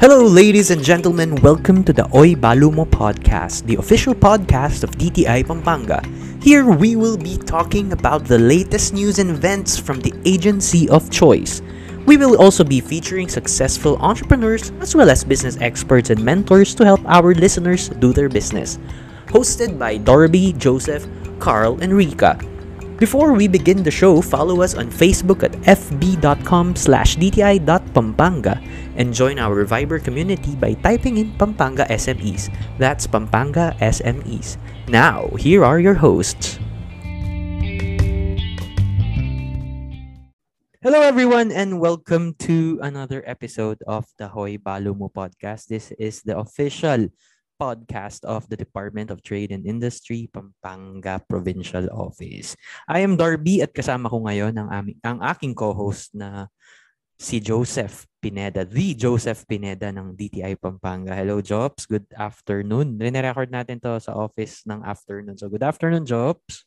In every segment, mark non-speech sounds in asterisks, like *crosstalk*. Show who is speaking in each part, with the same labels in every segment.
Speaker 1: Hello, ladies and gentlemen. Welcome to the Oi Balumo podcast, the official podcast of DTI Pampanga. Here we will be talking about the latest news and events from the agency of choice. We will also be featuring successful entrepreneurs as well as business experts and mentors to help our listeners do their business. Hosted by Dorby, Joseph, Carl, and Rika. Before we begin the show, follow us on Facebook at fb.com slash dti.pampanga and join our Viber community by typing in Pampanga SMEs. That's Pampanga SMEs. Now, here are your hosts. Hello, everyone, and welcome to another episode of the Hoy Balumo podcast. This is the official podcast of the Department of Trade and Industry, Pampanga Provincial Office. I am Darby at kasama ko ngayon ang, aming, ang aking co-host na si Joseph Pineda, the Joseph Pineda ng DTI Pampanga. Hello, Jobs. Good afternoon. Rine-record natin to sa office ng afternoon. So, good afternoon, Jobs.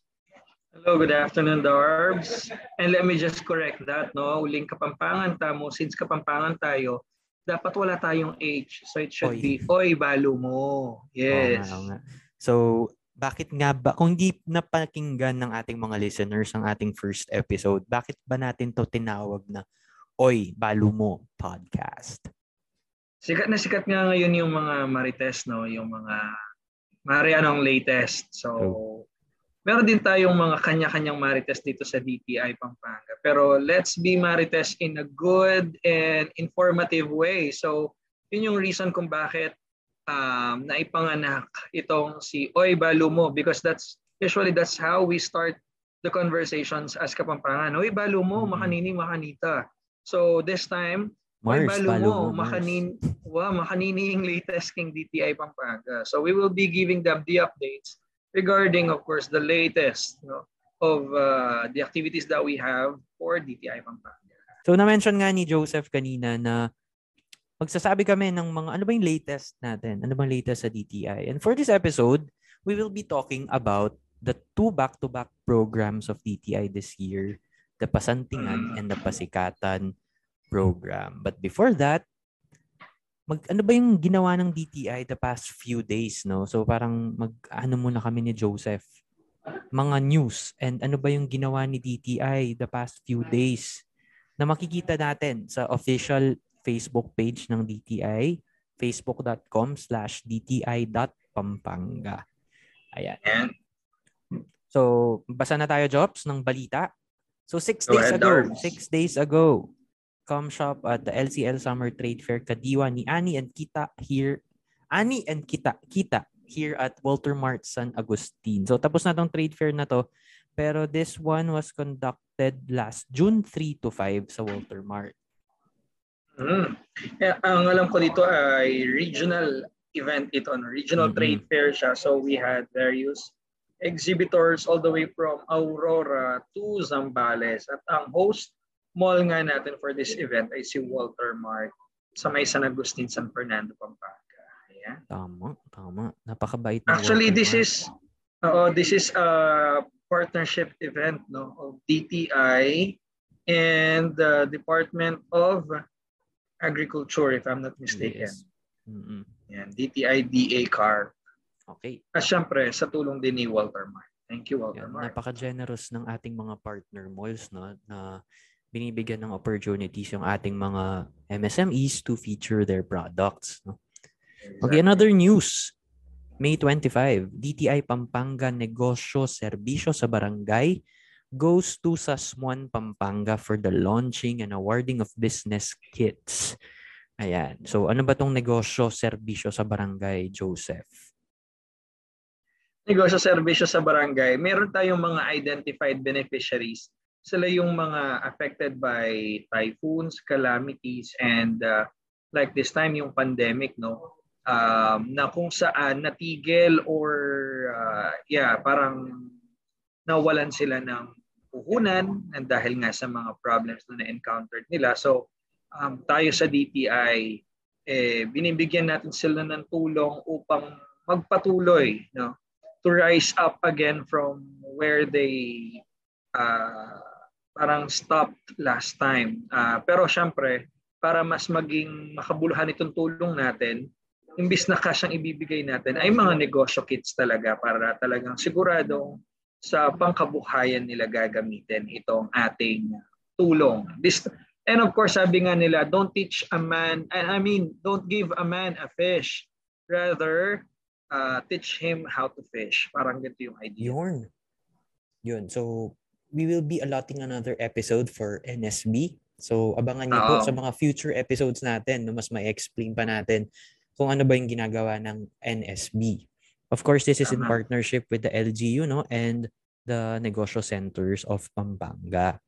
Speaker 2: Hello, good afternoon, Darbs. And let me just correct that, no? Uling Kapampangan tamo, since Kapampangan tayo, dapat wala tayong H. So it should Oy. be Oy, balo mo. Yes. Oo nga, oo nga.
Speaker 1: So, bakit nga ba, kung hindi napakinggan ng ating mga listeners ang ating first episode, bakit ba natin to tinawag na Oy, Balo Mo Podcast.
Speaker 2: Sikat na sikat nga ngayon yung mga Marites, no? Yung mga Mari anong latest. So. Meron din tayong mga kanya-kanyang Marites dito sa DTI Pampanga. Pero let's be Marites in a good and informative way. So, yun yung reason kung bakit um, naipanganak itong si Oy Balo Mo because that's usually that's how we start the conversations as Kapampangan. Oy Balo Mo, mm-hmm. makanini, makanita. So this time, Mars, may balo mo, makanin, wow, makanini yung latest king DTI Pampanga. So we will be giving them the updates regarding, of course, the latest no, of uh, the activities that we have for DTI Pampanga.
Speaker 1: So na-mention nga ni Joseph kanina na magsasabi kami ng mga ano ba yung latest natin? Ano bang latest sa DTI? And for this episode, we will be talking about the two back-to-back programs of DTI this year the Pasantingan and the Pasikatan program. But before that, mag ano ba yung ginawa ng DTI the past few days, no? So parang mag ano muna kami ni Joseph mga news and ano ba yung ginawa ni DTI the past few days na makikita natin sa official Facebook page ng DTI facebook.com slash dti.pampanga. Ayan. So, basa na tayo, Jobs, ng balita. So six days ago, six days ago, come shop at the LCL Summer Trade Fair Kadiwa ni Ani and Kita here. Ani and Kita, Kita here at Walter Mart San Agustin. So tapos na tong trade fair na to. Pero this one was conducted last June 3 to 5 sa Walter Mart.
Speaker 2: Mm. Yeah, ang alam ko dito ay regional event ito, no? regional mm-hmm. trade fair siya. So we had various exhibitors all the way from Aurora to Zambales. At ang host mall nga natin for this event ay si Walter Mart sa may San Agustin, San Fernando, Pampanga.
Speaker 1: Ayan. Tama, tama. Napakabait
Speaker 2: ng Actually, Walter this Mart. is uh, this is a partnership event no of DTI and the Department of Agriculture if I'm not mistaken. Yes. Mm-hmm. Yan, DTI DA car.
Speaker 1: Okay.
Speaker 2: At syempre, sa tulong din ni Walter Mart. Thank you, Walter
Speaker 1: Mart. Napaka-generous ng ating mga partner malls no, na binibigyan ng opportunities yung ating mga MSMEs to feature their products. No? Okay, another news. May 25, DTI Pampanga Negosyo Serbisyo sa Barangay goes to Sasmuan, Pampanga for the launching and awarding of business kits. Ayan. So, ano ba tong negosyo, serbisyo sa barangay, Joseph?
Speaker 2: negosyo serbisyo sa barangay, meron tayong mga identified beneficiaries. Sila yung mga affected by typhoons, calamities, and uh, like this time yung pandemic, no? Um, na kung saan natigil or uh, yeah, parang nawalan sila ng puhunan and dahil nga sa mga problems na na-encountered nila. So, um, tayo sa DTI, eh, binibigyan natin sila ng tulong upang magpatuloy no to rise up again from where they uh, parang stopped last time. Uh, pero syempre, para mas maging makabuluhan itong tulong natin, imbis na cash ang ibibigay natin, ay mga negosyo kits talaga para talagang siguradong sa pangkabuhayan nila gagamitin itong ating tulong. This, and of course, sabi nga nila, don't teach a man, I mean, don't give a man a fish. Rather, uh, teach him how to fish. Parang ganito yung idea.
Speaker 1: Yun. Yun. So, we will be allotting another episode for NSB So, abangan niyo po sa mga future episodes natin, no, mas may explain pa natin kung ano ba yung ginagawa ng NSB. Of course, this is in partnership with the LGU no and the negosyo centers of Pampanga.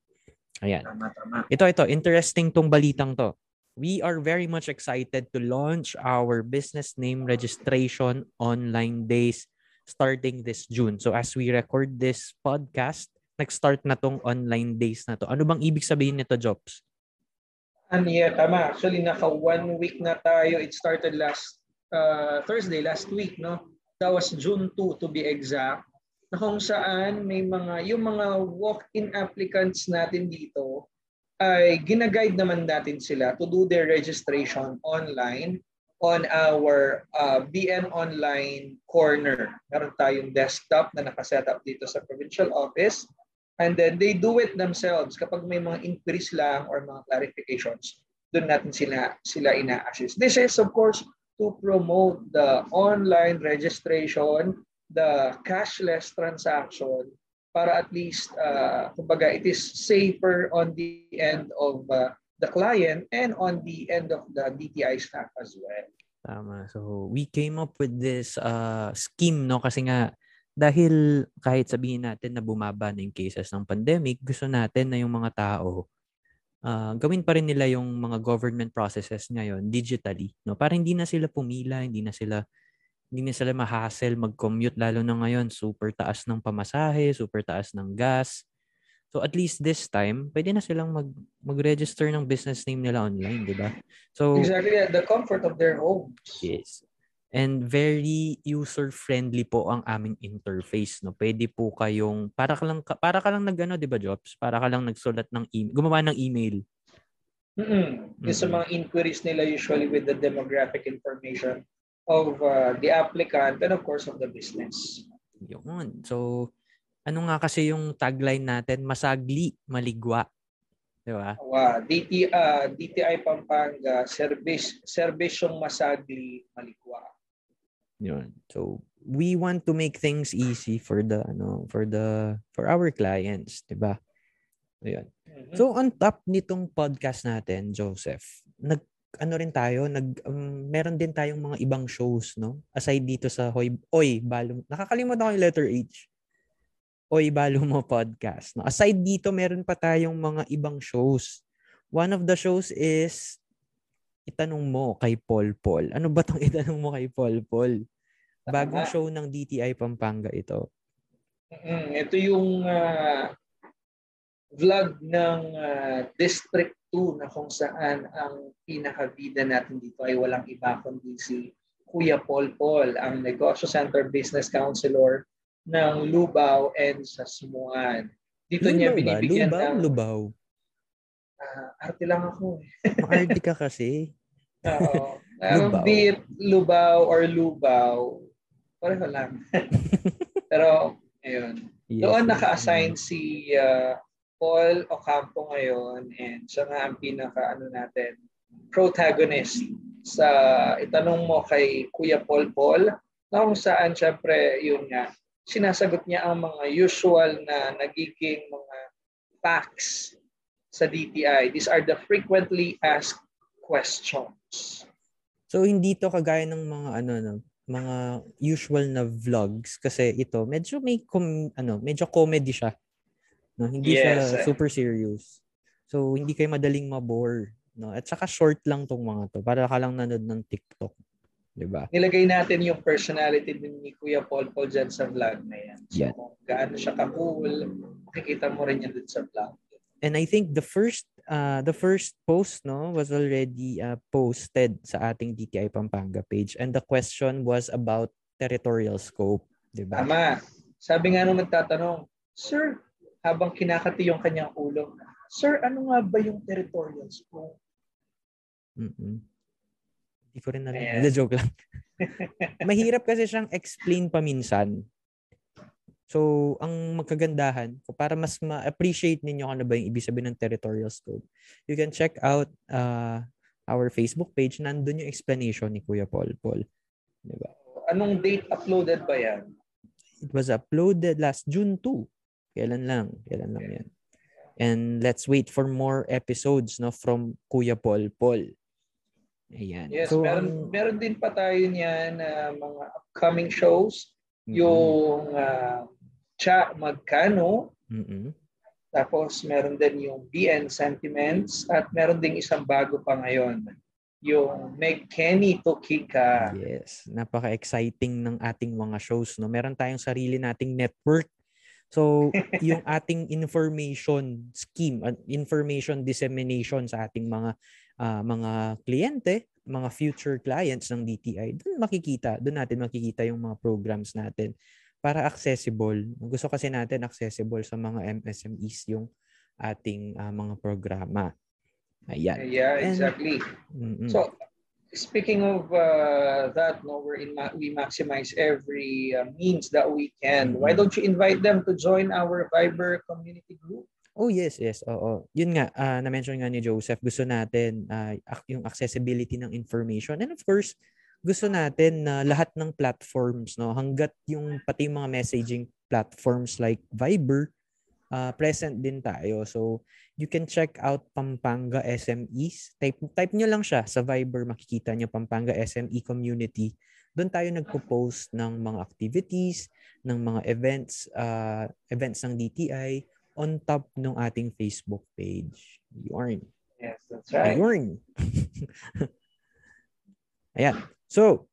Speaker 1: Ayan.
Speaker 2: Tama, tama.
Speaker 1: Ito, ito. Interesting tong balitang to. We are very much excited to launch our business name registration online days starting this June. So as we record this podcast, nag-start na tong online days na to. Ano bang ibig sabihin nito, Jobs?
Speaker 2: Ano yeah, tama. Actually, naka one week na tayo. It started last uh, Thursday, last week, no? That was June 2 to be exact. Na kung saan may mga, yung mga walk-in applicants natin dito, ay ginaguide naman natin sila to do their registration online on our uh, BN Online Corner. Meron tayong desktop na nakaset up dito sa provincial office And then they do it themselves. Kapag may mga inquiries lang or mga clarifications, doon natin sila, sila ina-assist. This is of course to promote the online registration, the cashless transaction, para at least, uh, kumbaga, it is safer on the end of uh, the client and on the end of the DTI staff as well.
Speaker 1: Tama. So, we came up with this uh, scheme, no? Kasi nga, dahil kahit sabihin natin na bumaba na yung cases ng pandemic, gusto natin na yung mga tao uh, gawin pa rin nila yung mga government processes ngayon digitally, no? Para hindi na sila pumila, hindi na sila hindi na sila ma-hassle mag-commute lalo na ngayon, super taas ng pamasahe, super taas ng gas. So at least this time, pwede na silang mag mag-register ng business name nila online, 'di ba? So
Speaker 2: Exactly, the comfort of their homes.
Speaker 1: Yes. And very user-friendly po ang aming interface, no. Pwede po kayong para ka lang para ka lang nagano, 'di ba, Jobs? Para ka lang nagsulat ng email, gumawa ng email.
Speaker 2: Mm-hmm. Mm-hmm. Sa mga inquiries nila usually with the demographic information of uh, the applicant and of course of the business.
Speaker 1: Yun. So, ano nga kasi yung tagline natin? Masagli, maligwa. Di ba?
Speaker 2: Wow. DT, uh, DTI Pampanga, service, servisyong masagli, maligwa.
Speaker 1: Yun. So, we want to make things easy for the ano, for the for our clients, 'di ba? Ayun. Mm-hmm. So, on top nitong podcast natin, Joseph, nag ano rin tayo, nag um, meron din tayong mga ibang shows, no? Aside dito sa Hoy Oy Balo. Nakakalimutan ko yung letter H. Oy Balo mo podcast. No? Aside dito, meron pa tayong mga ibang shows. One of the shows is itanong mo kay Paul Paul. Ano ba tong *laughs* itanong mo kay Paul Paul? Bagong show ng DTI Pampanga ito.
Speaker 2: Mm, ito yung uh, vlog ng uh, District 2 na kung saan ang pinakabida natin dito ay walang iba kundi si Kuya Paul Paul, ang Negosyo Center Business Counselor ng Lubao and Sasmuan. Dito Lubaw niya binibigyan
Speaker 1: ba? Lubaw, ng... Lubaw.
Speaker 2: Uh, arte lang ako eh.
Speaker 1: Maarte ka kasi. *laughs*
Speaker 2: Oo. Um, be it Lubao or Lubao, pareho lang. *laughs* Pero, ayun. Yes, Doon naka-assign si uh, Paul Ocampo ngayon and siya nga ang pinaka ano natin protagonist sa itanong mo kay Kuya Paul Paul na kung saan syempre yun nga sinasagot niya ang mga usual na nagiging mga facts sa DTI. These are the frequently asked questions.
Speaker 1: So hindi to kagaya ng mga ano no, mga usual na vlogs kasi ito medyo may com, ano, medyo comedy siya. No, hindi yes. siya eh. super serious. So hindi kayo madaling mabore, no. At saka short lang tong mga to para ka lang nanood ng TikTok. 'Di ba?
Speaker 2: Nilagay natin yung personality din ni Kuya Paul Paul dyan sa vlog na yan. So, yeah. kung gaano siya ka-cool, makikita mo rin yan dun sa vlog.
Speaker 1: And I think the first uh, the first post no was already uh, posted sa ating DTI Pampanga page and the question was about territorial scope, 'di ba?
Speaker 2: Tama. Sabi nga nung nagtatanong, "Sir, habang kinakati yung kanyang ulo, Sir, ano nga ba yung territorial scope?"
Speaker 1: Mm-mm. Hindi ko rin alam. Yeah. *laughs* joke lang. *laughs* Mahirap kasi siyang explain paminsan. So, ang magkagandahan, para mas ma-appreciate ninyo ano ba yung ibig sabihin ng territorial scope, you can check out uh, our Facebook page. Nandun yung explanation ni Kuya Paul. Paul. Diba?
Speaker 2: Anong date uploaded ba yan?
Speaker 1: It was uploaded last June 2. Kailan lang. Kailan lang yan. And let's wait for more episodes no from Kuya Paul Paul. Ayan.
Speaker 2: Yes, so, meron, um, meron din pa tayo niyan uh, mga upcoming shows. Mm-hmm. Yung uh, Cha Magkano.
Speaker 1: Mm-hmm.
Speaker 2: Tapos meron din yung BN Sentiments at meron ding isang bago pa ngayon. Yung Meg Kenny Tokika.
Speaker 1: Yes, napaka-exciting ng ating mga shows. No? Meron tayong sarili nating network. So, *laughs* yung ating information scheme, uh, information dissemination sa ating mga uh, mga kliyente, mga future clients ng DTI, doon makikita, doon natin makikita yung mga programs natin para accessible. Gusto kasi natin accessible sa mga MSMEs yung ating uh, mga programa. Ayan.
Speaker 2: Yeah, exactly. And. So, speaking of uh, that, no, we're in ma- we maximize every uh, means that we can. Mm-hmm. Why don't you invite them to join our Viber community group?
Speaker 1: Oh yes, yes. Oo. Yun nga uh, na-mention nga ni Joseph, gusto natin uh, yung accessibility ng information and of course gusto natin na lahat ng platforms, no, hanggat yung pati mga messaging platforms like Viber, uh, present din tayo. So, you can check out Pampanga SMEs. Type, type nyo lang siya sa Viber, makikita nyo Pampanga SME Community. Doon tayo nagpo-post ng mga activities, ng mga events, uh, events ng DTI on top ng ating Facebook page. Yorn.
Speaker 2: Yes, that's right.
Speaker 1: Yorn. *laughs* Ayan. So,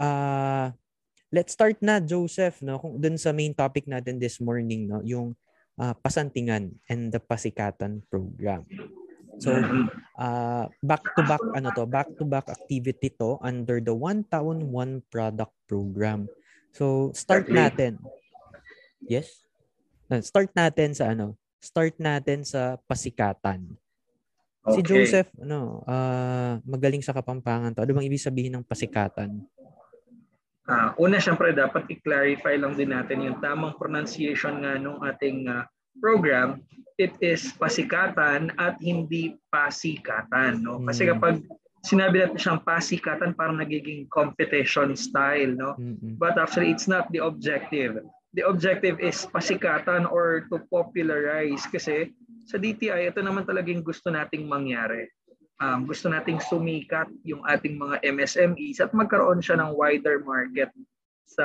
Speaker 1: uh, let's start na Joseph no kung dun sa main topic natin this morning no yung uh, pasantingan and the pasikatan program. So, uh, back to back ano to, back to back activity to under the One Town One Product program. So, start natin. Yes? Start natin sa ano? Start natin sa pasikatan. Okay. Si Joseph, ano, uh, magaling sa Kapampangan to. Ano bang ibig sabihin ng pasikatan?
Speaker 2: Uh, una, syempre, dapat i-clarify lang din natin yung tamang pronunciation nga nung ating uh, program. It is pasikatan at hindi pasikatan. No? Kasi hmm. kapag sinabi natin siyang pasikatan, parang nagiging competition style. No? But actually, it's not the objective. The objective is pasikatan or to popularize kasi sa DTI, ito naman talagang gusto nating mangyari. Um, gusto nating sumikat yung ating mga MSMEs at magkaroon siya ng wider market sa,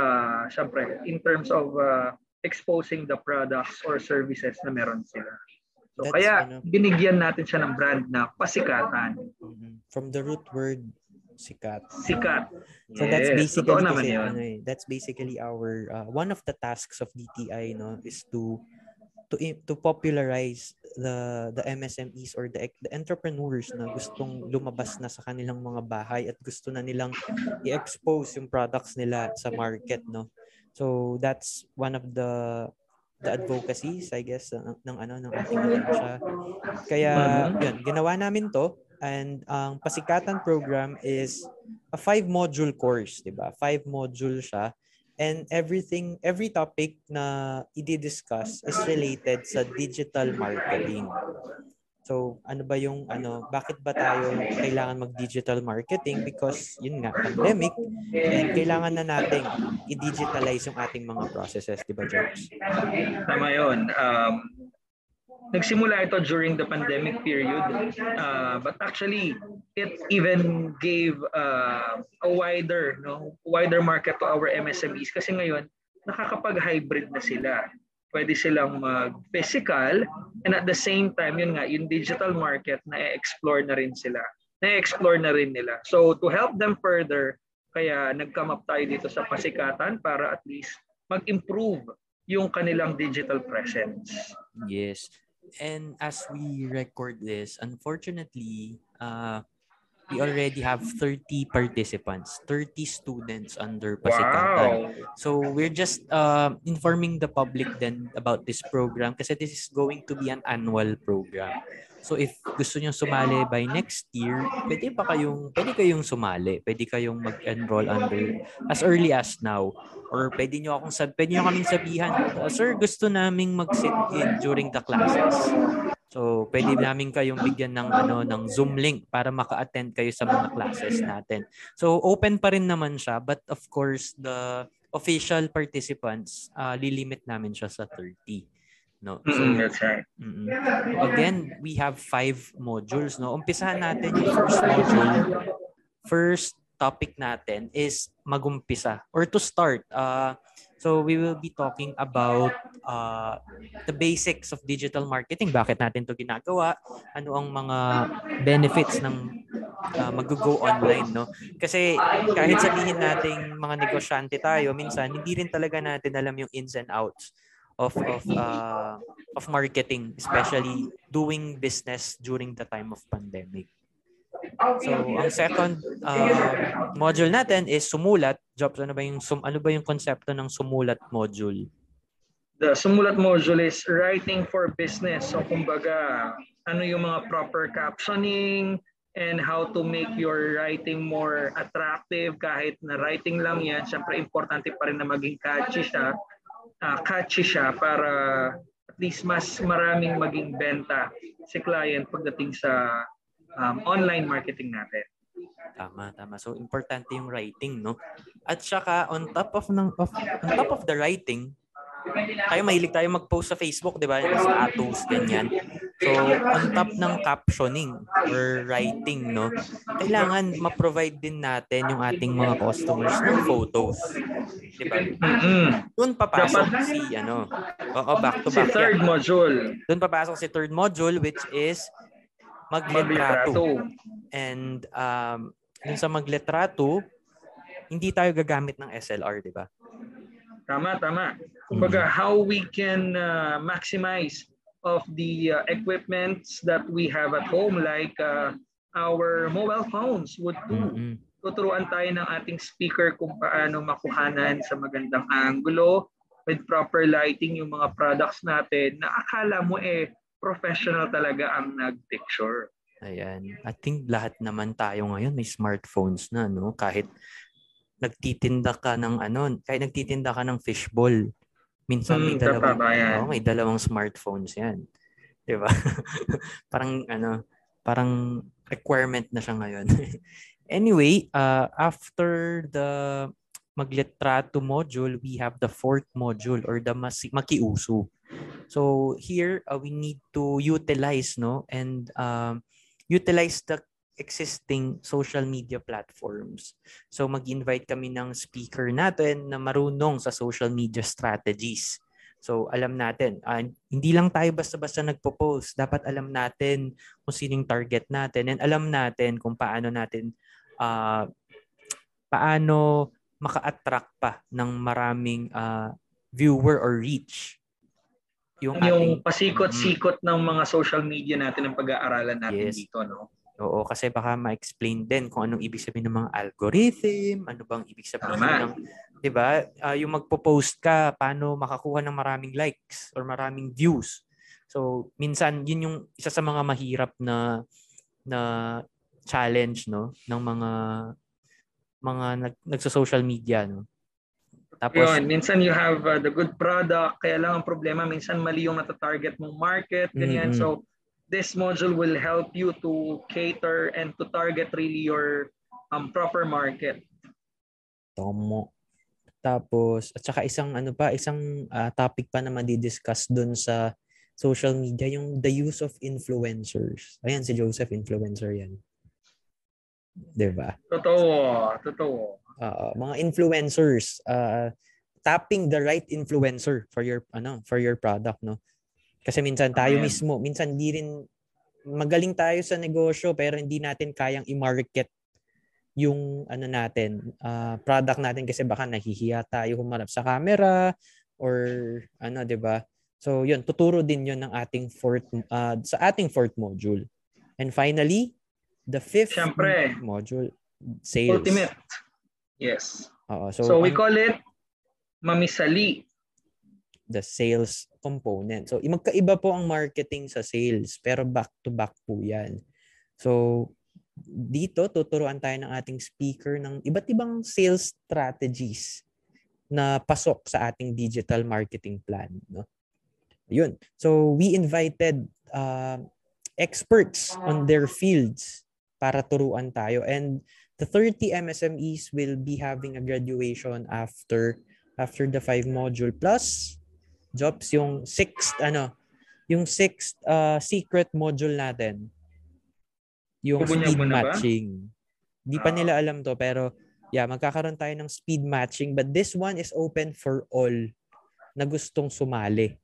Speaker 2: syempre, in terms of uh, exposing the products or services na meron sila. So That's, kaya ano, binigyan natin siya ng brand na pasikatan.
Speaker 1: Mm-hmm. From the root word sikat.
Speaker 2: Sikat.
Speaker 1: So yes. that's basically kasi, ano, eh, that's basically our uh, one of the tasks of DTI no is to to to popularize the the MSMEs or the, the entrepreneurs na gustong lumabas na sa kanilang mga bahay at gusto na nilang i-expose yung products nila sa market no so that's one of the the advocacies I guess ng, ng ano ng ating siya kaya yun ginawa namin to and ang pasikatan program is a five module course 'di ba five module siya and everything every topic na i-discuss is related sa digital marketing. So, ano ba yung ano, bakit ba tayo kailangan mag-digital marketing because yun nga pandemic and kailangan na nating i-digitalize yung ating mga processes, 'di ba, Jobs?
Speaker 2: Tama 'yun. Um, nagsimula ito during the pandemic period uh, but actually it even gave uh, a wider no wider market to our MSMEs kasi ngayon nakakapag-hybrid na sila. Pwede silang mag-physical and at the same time yun nga yung digital market na explore na rin sila. Na explore na rin nila. So to help them further kaya nag-come up tayo dito sa pasikatan para at least mag-improve yung kanilang digital presence.
Speaker 1: Yes and as we record this, unfortunately, uh, we already have 30 participants, 30 students under Pasikatan. Wow. So we're just uh, informing the public then about this program kasi this is going to be an annual program. So if gusto niyo sumali by next year, pwede pa kayong pwede kayong sumali, pwede kayong mag-enroll under as early as now or pwede niyo akong sab pwede niyo kaming sabihan, sir, gusto naming mag-sit in during the classes. So, pwede namin kayong bigyan ng ano ng Zoom link para maka-attend kayo sa mga classes natin. So, open pa rin naman siya, but of course, the official participants, uh, lilimit namin siya sa 30. No?
Speaker 2: So, mm, that's right.
Speaker 1: Mm-mm. Again, we have five modules. No? Umpisahan natin yung first module. First topic natin is magumpisa or to start. Uh, So we will be talking about uh, the basics of digital marketing. Bakit natin to ginagawa? Ano ang mga benefits ng uh, mag-go online, no? Kasi kahit sabihin nating mga negosyante tayo, minsan hindi rin talaga natin alam yung ins and outs of of uh, of marketing, especially doing business during the time of pandemic. So, ang second uh, module natin is sumulat. Jobs, ano ba yung sum, ano ba yung konsepto ng sumulat module?
Speaker 2: The sumulat module is writing for business. So, kumbaga, ano yung mga proper captioning and how to make your writing more attractive kahit na writing lang yan. Siyempre, importante pa rin na maging catchy siya. Uh, catchy siya para at least mas maraming maging benta si client pagdating sa um, online marketing natin.
Speaker 1: Tama, tama. So importante yung writing, no? At saka on top of ng of, on top of the writing, tayo mahilig tayo mag-post sa Facebook, 'di ba? Sa status ganyan. So on top ng captioning or writing, no? Kailangan ma-provide din natin yung ating mga customers ng photos. 'Di ba? Mm-hmm. Doon papasok Dapat, si ano. Oo, back to back.
Speaker 2: Si third yan. module.
Speaker 1: Doon papasok si third module which is maglitrato. And um, dun sa maglitrato, hindi tayo gagamit ng SLR, di ba?
Speaker 2: Tama, tama. Kumbaga, mm-hmm. how we can uh, maximize of the uh, equipments that we have at home like uh, our mobile phones would do. Mm-hmm. Tuturuan tayo ng ating speaker kung paano makuhanan sa magandang angulo with proper lighting yung mga products natin na akala mo eh professional talaga ang nag-picture.
Speaker 1: Ayan. I think lahat naman tayo ngayon may smartphones na, no? Kahit nagtitinda ka ng ano, kahit nagtitinda ka ng fishball, minsan may hmm, dalawang, oh, may dalawang smartphones yan. *laughs* 'Di ba? *laughs* parang ano, parang requirement na siya ngayon. *laughs* anyway, uh, after the maglitrato module, we have the fourth module or the makiuso. So here uh, we need to utilize no and um, utilize the existing social media platforms. So mag-invite kami ng speaker natin na marunong sa social media strategies. So alam natin, uh, hindi lang tayo basta-basta nagpo-post. Dapat alam natin kung sino yung target natin and alam natin kung paano natin uh, paano maka-attract pa ng maraming uh, viewer or reach
Speaker 2: yung, yung ating, pasikot-sikot mm, ng mga social media natin ang pag-aaralan natin yes. dito, no?
Speaker 1: Oo, kasi baka ma-explain din kung anong ibig sabihin ng mga algorithm, ano bang ibig sabihin Tama. ng 'di ba? Uh, yung magpo-post ka, paano makakuha ng maraming likes or maraming views. So, minsan yun yung isa sa mga mahirap na na challenge no ng mga mga nag, nagso-social media no.
Speaker 2: Tapos, Yun, minsan you have uh, the good product, kaya lang ang problema, minsan mali yung nata-target mong market, ganyan. Mm-hmm. So, this module will help you to cater and to target really your um, proper market.
Speaker 1: Tomo. Tapos, at saka isang ano pa, isang uh, topic pa na madi-discuss dun sa social media, yung the use of influencers. Ayan, si Joseph, influencer yan. 'Di ba?
Speaker 2: Totoo, totoo
Speaker 1: uh, mga influencers uh, tapping the right influencer for your ano for your product no kasi minsan tayo Ayan. mismo minsan di rin magaling tayo sa negosyo pero hindi natin kayang i-market yung ano natin uh, product natin kasi baka nahihiya tayo humarap sa camera or ano 'di ba so yun tuturo din yun ng ating fourth uh, sa ating fourth module and finally The fifth
Speaker 2: Siyempre.
Speaker 1: module, sales.
Speaker 2: Ultimate. Yes.
Speaker 1: Oo,
Speaker 2: So,
Speaker 1: so,
Speaker 2: we
Speaker 1: ang-
Speaker 2: call it mamisali.
Speaker 1: the sales component. So, magkaiba po ang marketing sa sales, pero back-to-back po yan. So, dito, tuturuan tayo ng ating speaker ng iba't ibang sales strategies na pasok sa ating digital marketing plan. No? Yun. So, we invited uh, experts on their fields para turuan tayo. And the 30 MSMEs will be having a graduation after after the five module plus jobs yung sixth ano yung sixth uh, secret module natin. Yung
Speaker 2: Bubunyag
Speaker 1: speed
Speaker 2: na ba?
Speaker 1: matching. Di pa
Speaker 2: Ah.
Speaker 1: nila alam to pero yeah magkakaroon tayo ng speed matching but this one is open for all na gustong sumali.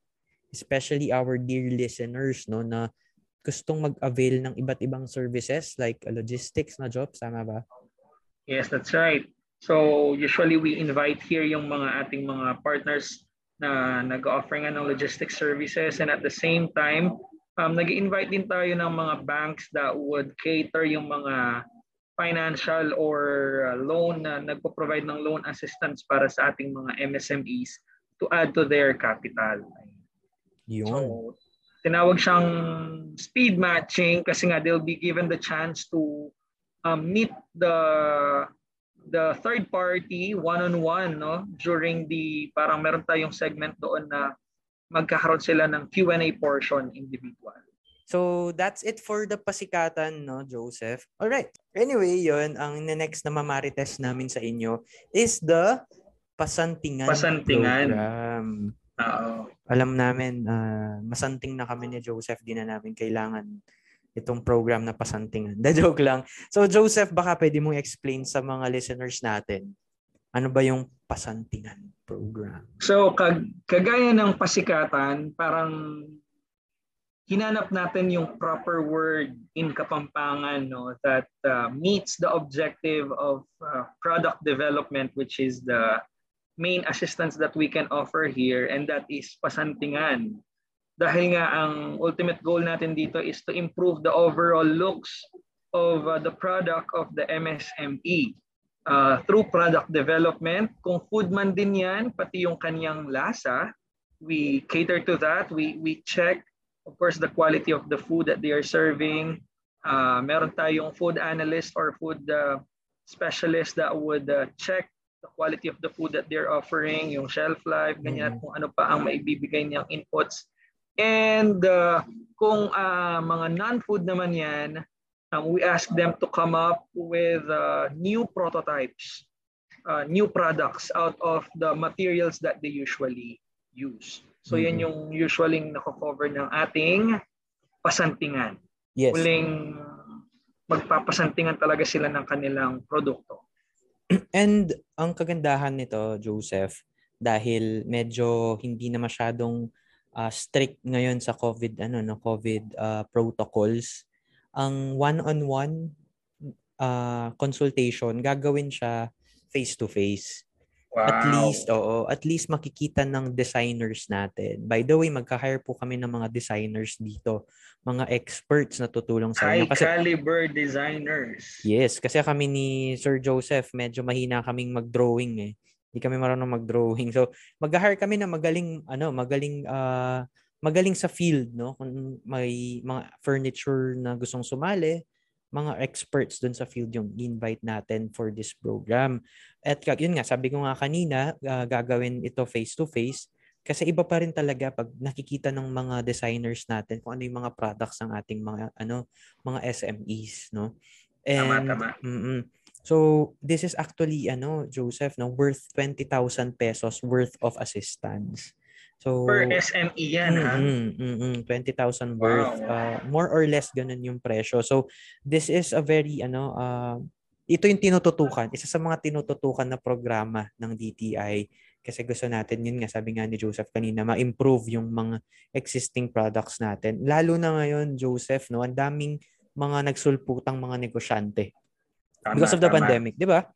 Speaker 1: Especially our dear listeners no na gustong mag-avail ng iba't ibang services like logistics na jobs tama ba
Speaker 2: Yes, that's right. So usually we invite here yung mga ating mga partners na nag-offer nga ng logistics services and at the same time, um, nag-invite din tayo ng mga banks that would cater yung mga financial or uh, loan na nagpo-provide ng loan assistance para sa ating mga MSMEs to add to their capital.
Speaker 1: yun
Speaker 2: So, tinawag siyang speed matching kasi nga they'll be given the chance to um, meet the the third party one-on-one no during the parang meron tayong segment doon na magkakaroon sila ng Q&A portion individual.
Speaker 1: So that's it for the pasikatan, no, Joseph. All right. Anyway, 'yon ang next na mamarites namin sa inyo is the pasantingan,
Speaker 2: Pasantingan.
Speaker 1: program.
Speaker 2: Oo.
Speaker 1: Alam namin ah, masanting na kami ni Joseph, di na namin kailangan itong program na pasantingan. *laughs* The joke lang. So Joseph, baka pwede mong explain sa mga listeners natin ano ba yung pasantingan program?
Speaker 2: So kag kagaya ng pasikatan, parang hinanap natin yung proper word in Kapampangan no that uh, meets the objective of uh, product development which is the main assistance that we can offer here and that is pasantingan. Dahil nga ang ultimate goal natin dito is to improve the overall looks of uh, the product of the MSME uh, through product development. Kung food man din yan, pati yung kanyang lasa, we cater to that. We, we check, of course, the quality of the food that they are serving. Uh, meron tayong food analyst or food uh, specialist that would uh, check the quality of the food that they're offering, yung shelf life, ganyan, at kung ano pa ang maibibigay niyang inputs. And uh, kung uh, mga non-food naman yan, um, we ask them to come up with uh, new prototypes, uh, new products out of the materials that they usually use. So yan
Speaker 1: Mhm.
Speaker 2: yung usually nako-cover ng ating pasantingan.
Speaker 1: Yes.
Speaker 2: Huling magpapasantingan talaga sila ng kanilang produkto.
Speaker 1: And ang kagandahan nito, Joseph, dahil medyo hindi na masyadong ah, strict ngayon sa COVID ano no COVID ah, protocols, ang one-on-one ah, consultation gagawin siya face to face. At least, oo, at least makikita ng designers natin. By the way, magka-hire po kami ng mga designers dito, mga experts na tutulong sa
Speaker 2: high
Speaker 1: inyo. Kasi
Speaker 2: caliber designers.
Speaker 1: Yes, kasi kami ni Sir Joseph, medyo mahina kaming mag-drawing eh. Hindi kami marunong mag-drawing. So, mag-hire kami na magaling ano, magaling ah, magaling sa field, no? Kung may mga furniture na gustong sumali, mga experts dun sa field yung invite natin for this program. At yun nga, sabi ko nga kanina, ah, gagawin ito face to face kasi iba pa rin talaga pag nakikita ng mga designers natin kung ano yung mga products ng ating mga ano mga SMEs, no?
Speaker 2: Tama,
Speaker 1: And
Speaker 2: tama.
Speaker 1: mm So this is actually ano Joseph no worth 20,000 pesos worth of assistance. So
Speaker 2: Per SME yan, ha?
Speaker 1: Mm, mm, mm, 20,000 worth.
Speaker 2: Wow.
Speaker 1: Uh, more or less ganun yung presyo. So this is a very ano uh, ito yung tinututukan, isa sa mga tinututukan na programa ng DTI kasi gusto natin yun nga sabi nga ni Joseph kanina ma-improve yung mga existing products natin. Lalo na ngayon Joseph no, ang daming mga nagsulputang mga negosyante
Speaker 2: Tama,
Speaker 1: because of the
Speaker 2: tama.
Speaker 1: pandemic, 'di ba?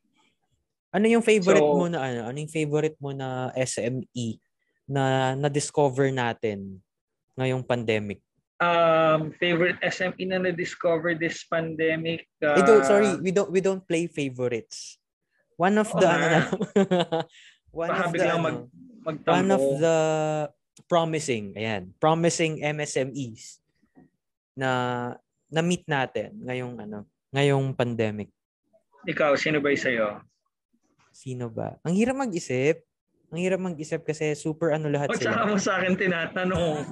Speaker 1: Ano yung favorite
Speaker 2: So-
Speaker 1: mo na ano? Ano yung favorite mo na SME na na-discover natin ngayong pandemic?
Speaker 2: Um, favorite SME na na-discover this pandemic? Uh,
Speaker 1: don't, sorry, we don't we don't play favorites. One of
Speaker 2: Oo
Speaker 1: the ano *laughs* one
Speaker 2: Baka
Speaker 1: of the ano,
Speaker 2: mag, magtampo.
Speaker 1: one of the promising, ayan, promising MSMEs na na meet natin ngayong ano, ngayong pandemic.
Speaker 2: Ikaw, sino ba sa'yo?
Speaker 1: Sino ba? Ang hirap mag-isip. Ang hirap mag-isip kasi super ano lahat
Speaker 2: O tsaka
Speaker 1: sila.
Speaker 2: mo sa akin tinatanong.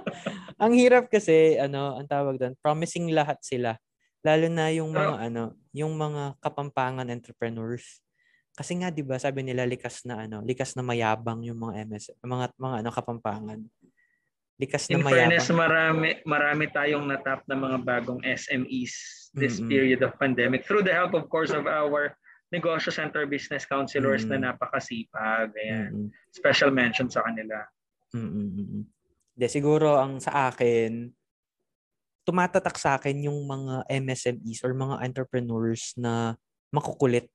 Speaker 2: *laughs*
Speaker 1: ang hirap kasi ano, ang tawag doon, promising lahat sila. Lalo na yung mga ano, yung mga kapampangan entrepreneurs. Kasi nga 'di ba, sabi nila likas na ano, likas na mayabang yung mga MS, mga mga ano kapampangan. Likas na
Speaker 2: In
Speaker 1: mayabang.
Speaker 2: fairness, marami, marami tayong natap na mga bagong SMEs this
Speaker 1: Mm-mm.
Speaker 2: period of pandemic through the help, of course, of our negosyo center business counselors
Speaker 1: Mm.
Speaker 2: na napakasipag. Ayan.
Speaker 1: Mm-mm.
Speaker 2: Special mention sa kanila.
Speaker 1: Mm-mm. De siguro ang sa akin tumatatak sa akin yung mga MSMEs or mga entrepreneurs na makukulit.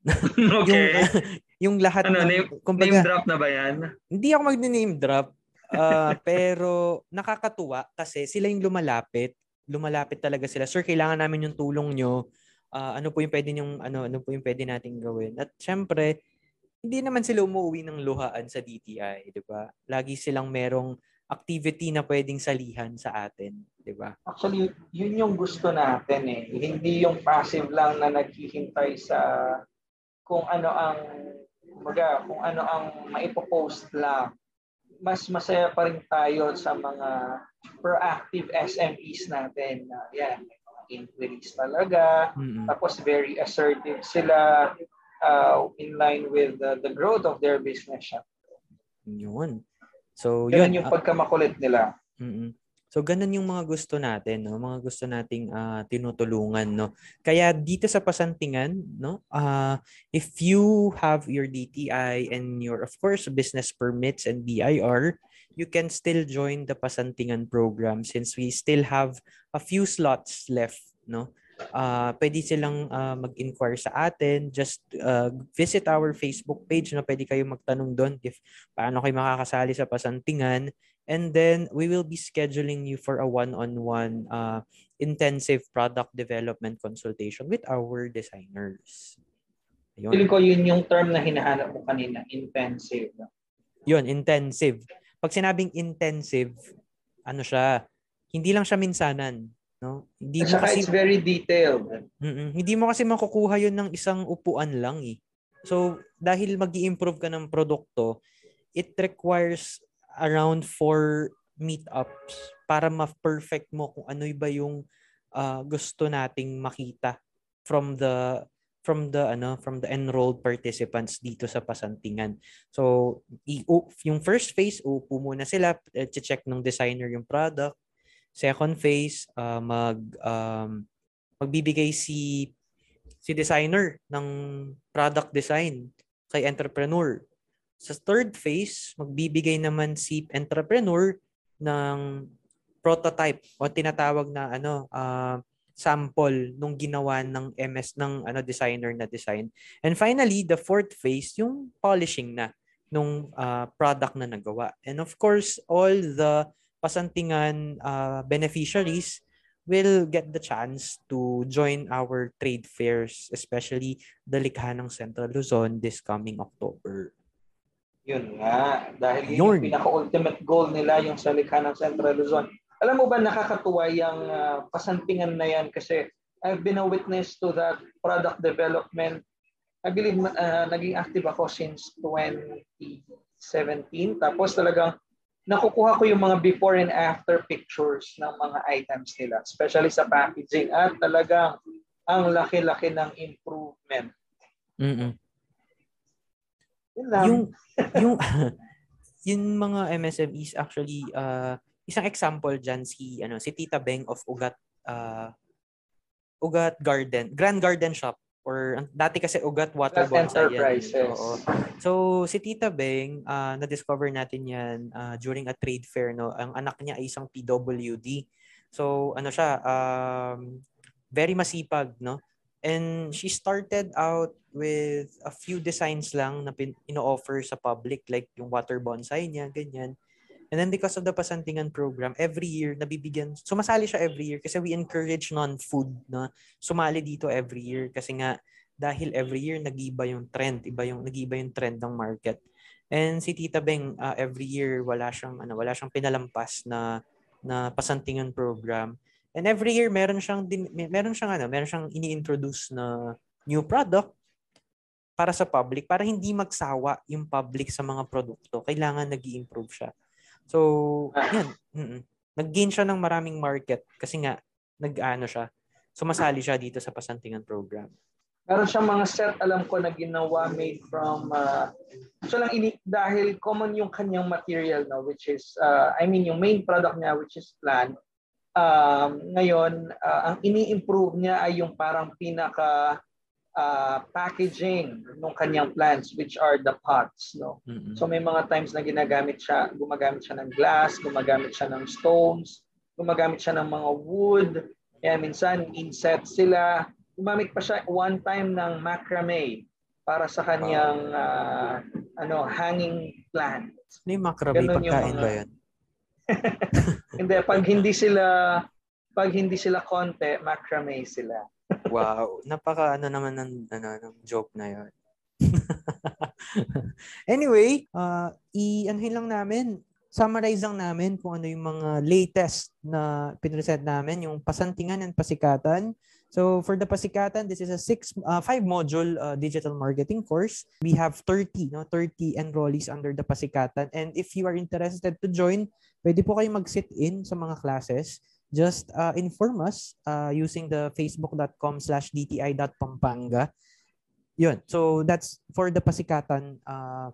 Speaker 1: *laughs* Yung
Speaker 2: okay. *laughs*
Speaker 1: yung lahat
Speaker 2: ano,
Speaker 1: ng
Speaker 2: name,
Speaker 1: kumbaga,
Speaker 2: name drop na ba yan?
Speaker 1: hindi ako mag-name drop. Ah, pero nakakatuwa kasi sila yung lumalapit. Lumalapit talaga sila. Sir, kailangan namin yung tulong nyo. Ah, ano po yung pwede yung ano ano po yung pwede nating gawin. At syempre, hindi naman sila umuwi ng luhaan sa DTI, 'di ba? Lagi silang merong activity na pwedeng salihan sa atin, 'di ba?
Speaker 3: Actually, yun yung gusto natin eh. Hindi yung passive lang na naghihintay sa kung ano ang kumbaga, kung ano ang maipopost lang. Mas masaya pa rin tayo sa mga proactive SMEs natin na yan, may mga inquiries talaga.
Speaker 1: Mm-mm.
Speaker 3: Tapos very assertive sila uh, in line with the, the growth of their business.
Speaker 1: Yun. So,
Speaker 3: Yun
Speaker 1: yun.
Speaker 3: yung
Speaker 1: ah,
Speaker 3: pagkamakulit nila.
Speaker 1: Mm-mm. So ganun yung mga gusto natin, no? Mga gusto nating ah, tinutulungan, no? Kaya dito sa Pasantingan, no? ah if you have your DTI and your of course business permits and BIR, you can still join the Pasantingan program since we still have a few slots left, no? Ah, pwede silang ah, mag-inquire sa atin. Just ah, visit our Facebook page, no? Pwede kayo magtanong doon if paano kayo makakasali sa Pasantingan. And then we will be scheduling you for a one-on-one uh, intensive product development consultation with our designers. Yun.
Speaker 3: ko yun yung term na hinahanap mo kanina, intensive.
Speaker 1: Yun, intensive. Pag sinabing intensive, ano siya, hindi lang siya minsanan. No? Hindi
Speaker 3: At
Speaker 1: mo kasi,
Speaker 3: it's very detailed.
Speaker 1: Mm-mm. hindi mo kasi makukuha yun ng isang upuan lang eh. So, dahil mag improve ka ng produkto, it requires around four meetups para ma-perfect mo kung ano ba yung ah, gusto nating makita from the from the ano from the enrolled participants dito sa Pasantingan. So i- yung first phase upo muna sila eh, check ng designer yung product. Second phase ah, mag um, magbibigay si si designer ng product design kay entrepreneur. Sa third phase, magbibigay naman si entrepreneur ng prototype o tinatawag na ano ah, sample nung ginawa ng MS ng ano designer na design. And finally, the fourth phase yung polishing na nung ah, product na nagawa. And of course, all the pasantingan ah, beneficiaries will get the chance to join our trade fairs, especially the Likha ng Central Luzon this coming October.
Speaker 3: Yun nga. Dahil yun,
Speaker 1: Yun.
Speaker 3: yung pinaka-ultimate goal nila, yung sa likha ng Central Luzon. Alam mo ba, nakakatuwa yung ah, pasantingan na yan kasi I've been a witness to that product development. I believe ah, naging active ako since 2017. Tapos talagang nakukuha ko yung mga before and after pictures ng mga items nila, especially sa packaging. At talagang ang laki-laki ng improvement.
Speaker 1: Mm-mm.
Speaker 3: Yun lang.
Speaker 1: yung *laughs* yung *laughs* yung mga MSMEs actually uh, isang example diyan si ano si Tita Beng of Ugat uh, Ugat Garden Grand Garden Shop or dati kasi Ugat Water
Speaker 3: Ugat
Speaker 1: Bonsai yan. Oo. So si Tita Beng uh, na-discover natin yan uh, during a trade fair no. Ang anak niya ay isang PWD. So ano siya um, very masipag no. And she started out with a few designs lang na pin- ino-offer sa public like yung water bonsai niya, ganyan. And then because of the Pasantingan program, every year nabibigyan, sumasali siya every year kasi we encourage non-food na sumali dito every year kasi nga dahil every year nag-iba yung trend, iba yung nag-iba yung trend ng market. And si Tita Beng uh, every year wala siyang ano, wala siyang pinalampas na na pasantingan program. And every year meron siyang din, meron siyang ano, meron siyang ini-introduce na new product para sa public para hindi magsawa yung public sa mga produkto. Kailangan nag improve siya. So, yan. Mm-mm. Nag-gain siya ng maraming market kasi nga, nag-ano siya, sumasali siya dito sa pasantingan program.
Speaker 2: Meron siyang mga set, alam ko, na ginawa made from, uh, so lang ini, dahil common yung kanyang material, no, which is, uh, I mean, yung main product niya, which is plant. Um, ngayon, uh, ang ini-improve niya ay yung parang pinaka uh, packaging ng kanyang plants which are the pots no? Mm-hmm. so may mga times na ginagamit siya gumagamit siya ng glass gumagamit siya ng stones gumagamit siya ng mga wood. Kaya minsan inset sila. Gumamit pa siya one time ng macrame para sa kanyang uh, ano hanging plant
Speaker 1: ni macrame Ganun pagkain mga... ba yan *laughs*
Speaker 2: hindi pag hindi sila pag hindi sila konti macrame sila *laughs*
Speaker 1: wow, napaka ano naman ng ano ng joke na 'yon. *laughs* anyway, uh, i-anhin lang namin, summarize lang namin kung ano yung mga latest na pinresent namin, yung pasantingan and pasikatan. So for the pasikatan, this is a six, uh, five module uh, digital marketing course. We have 30, no, 30 enrollees under the pasikatan. And if you are interested to join, pwede po kayo mag-sit in sa mga classes just uh, inform us uh, using the facebook.com slash dti.pampanga. Yun. So that's for the Pasikatan uh,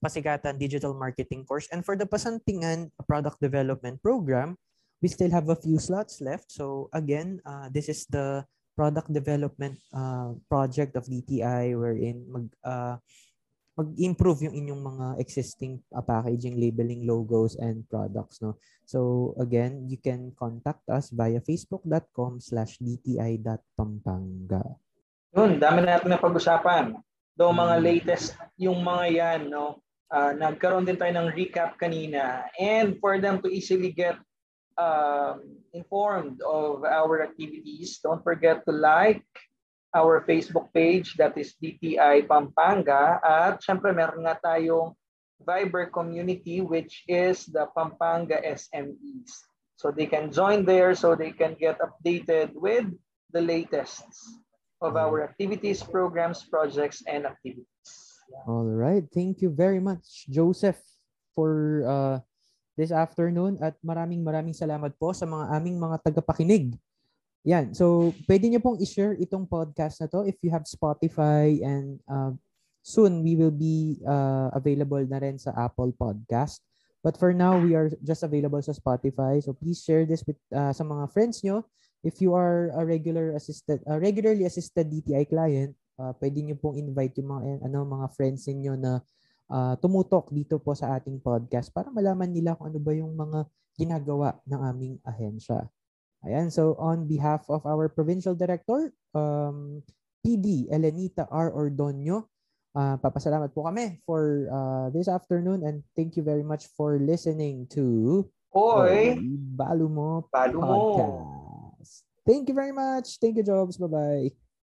Speaker 1: Pasikatan Digital Marketing course. And for the Pasantingan Product Development Program, we still have a few slots left. So again, uh, this is the product development uh, project of DTI wherein mag, uh, mag-improve yung inyong mga existing uh, packaging, labeling, logos, and products. No? So again, you can contact us via facebook.com slash dti.pampanga.
Speaker 2: Yun, dami natin na pag-usapan. Do mga hmm. latest, yung mga yan, no? Uh, nagkaroon din tayo ng recap kanina. And for them to easily get uh, informed of our activities, don't forget to like, our Facebook page that is DTI Pampanga at syempre meron nga tayong Viber community which is the Pampanga SMEs. So they can join there so they can get updated with the latest of our activities, programs, projects, and activities.
Speaker 1: All right. Thank you very much, Joseph, for uh, this afternoon at maraming maraming salamat po sa mga aming mga tagapakinig yan. So, pwede niyo pong i-share itong podcast na to if you have Spotify and uh, soon we will be uh, available na rin sa Apple Podcast. But for now, we are just available sa Spotify. So please share this with uh, sa mga friends nyo. If you are a regular assisted, a regularly assisted DTI client, uh, pwede niyo pong invite yung mga ano mga friends niyo na uh, tumutok dito po sa ating podcast para malaman nila kung ano ba yung mga ginagawa ng aming ahensya. Ayan, so on behalf of our provincial director, um, PD Elenita R. Ordonio, uh, papasalamat po kami for uh, this afternoon and thank you very much for listening to
Speaker 2: Oy,
Speaker 1: Balumo
Speaker 2: Balumo. Podcast.
Speaker 1: Thank you very much. Thank you, Jobs. Bye-bye.